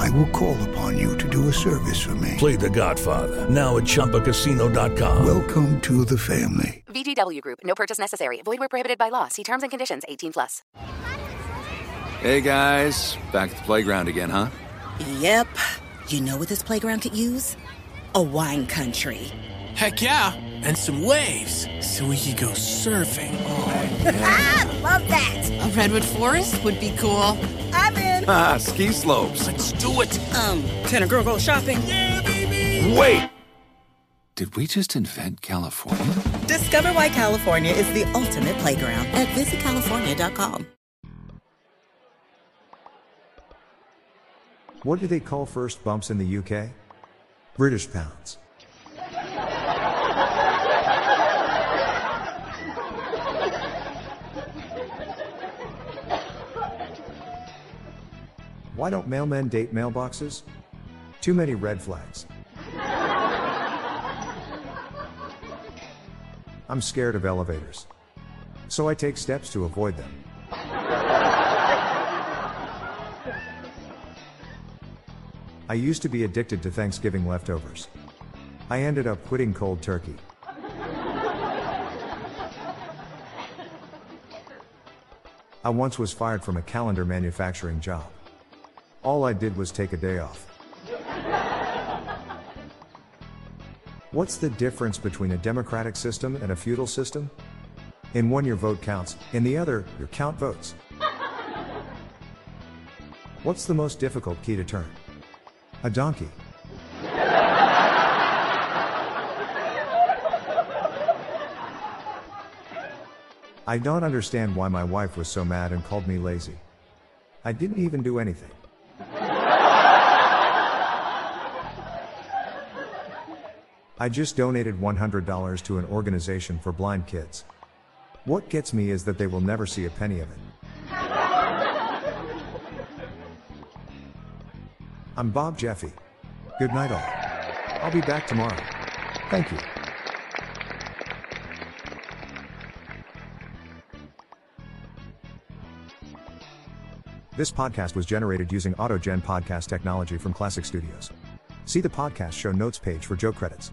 I will call upon you to do a service for me. Play The Godfather now at ChumbaCasino.com. Welcome to the family. VGW Group. No purchase necessary. Void where prohibited by law. See terms and conditions. 18 plus. Hey guys, back at the playground again, huh? Yep. You know what this playground could use? A wine country. Heck yeah, and some waves so we could go surfing. oh Ah, love that. A redwood forest would be cool. I'm. Ah, ski slopes. Let's do it. Um, can a girl go shopping? Yeah, baby. Wait! Did we just invent California? Discover why California is the ultimate playground at visitcalifornia.com. What do they call first bumps in the UK? British pounds. Why don't mailmen date mailboxes? Too many red flags. I'm scared of elevators. So I take steps to avoid them. I used to be addicted to Thanksgiving leftovers. I ended up quitting cold turkey. I once was fired from a calendar manufacturing job. All I did was take a day off. What's the difference between a democratic system and a feudal system? In one, your vote counts, in the other, your count votes. What's the most difficult key to turn? A donkey. I don't understand why my wife was so mad and called me lazy. I didn't even do anything. I just donated $100 to an organization for blind kids. What gets me is that they will never see a penny of it. I'm Bob Jeffy. Good night, all. I'll be back tomorrow. Thank you. This podcast was generated using AutoGen podcast technology from Classic Studios. See the podcast show notes page for Joe credits.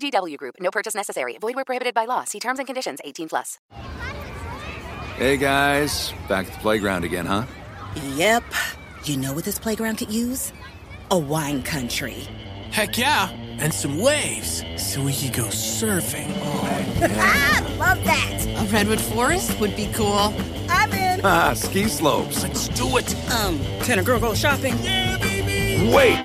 VGW Group. No purchase necessary. Void where prohibited by law. See terms and conditions. 18 plus. Hey guys, back at the playground again, huh? Yep. You know what this playground could use? A wine country. Heck yeah, and some waves so we could go surfing. Oh, Ah, love that. A redwood forest would be cool. I'm in. Ah, ski slopes. Let's do it. Um, can a girl go shopping? Yeah, baby. Wait!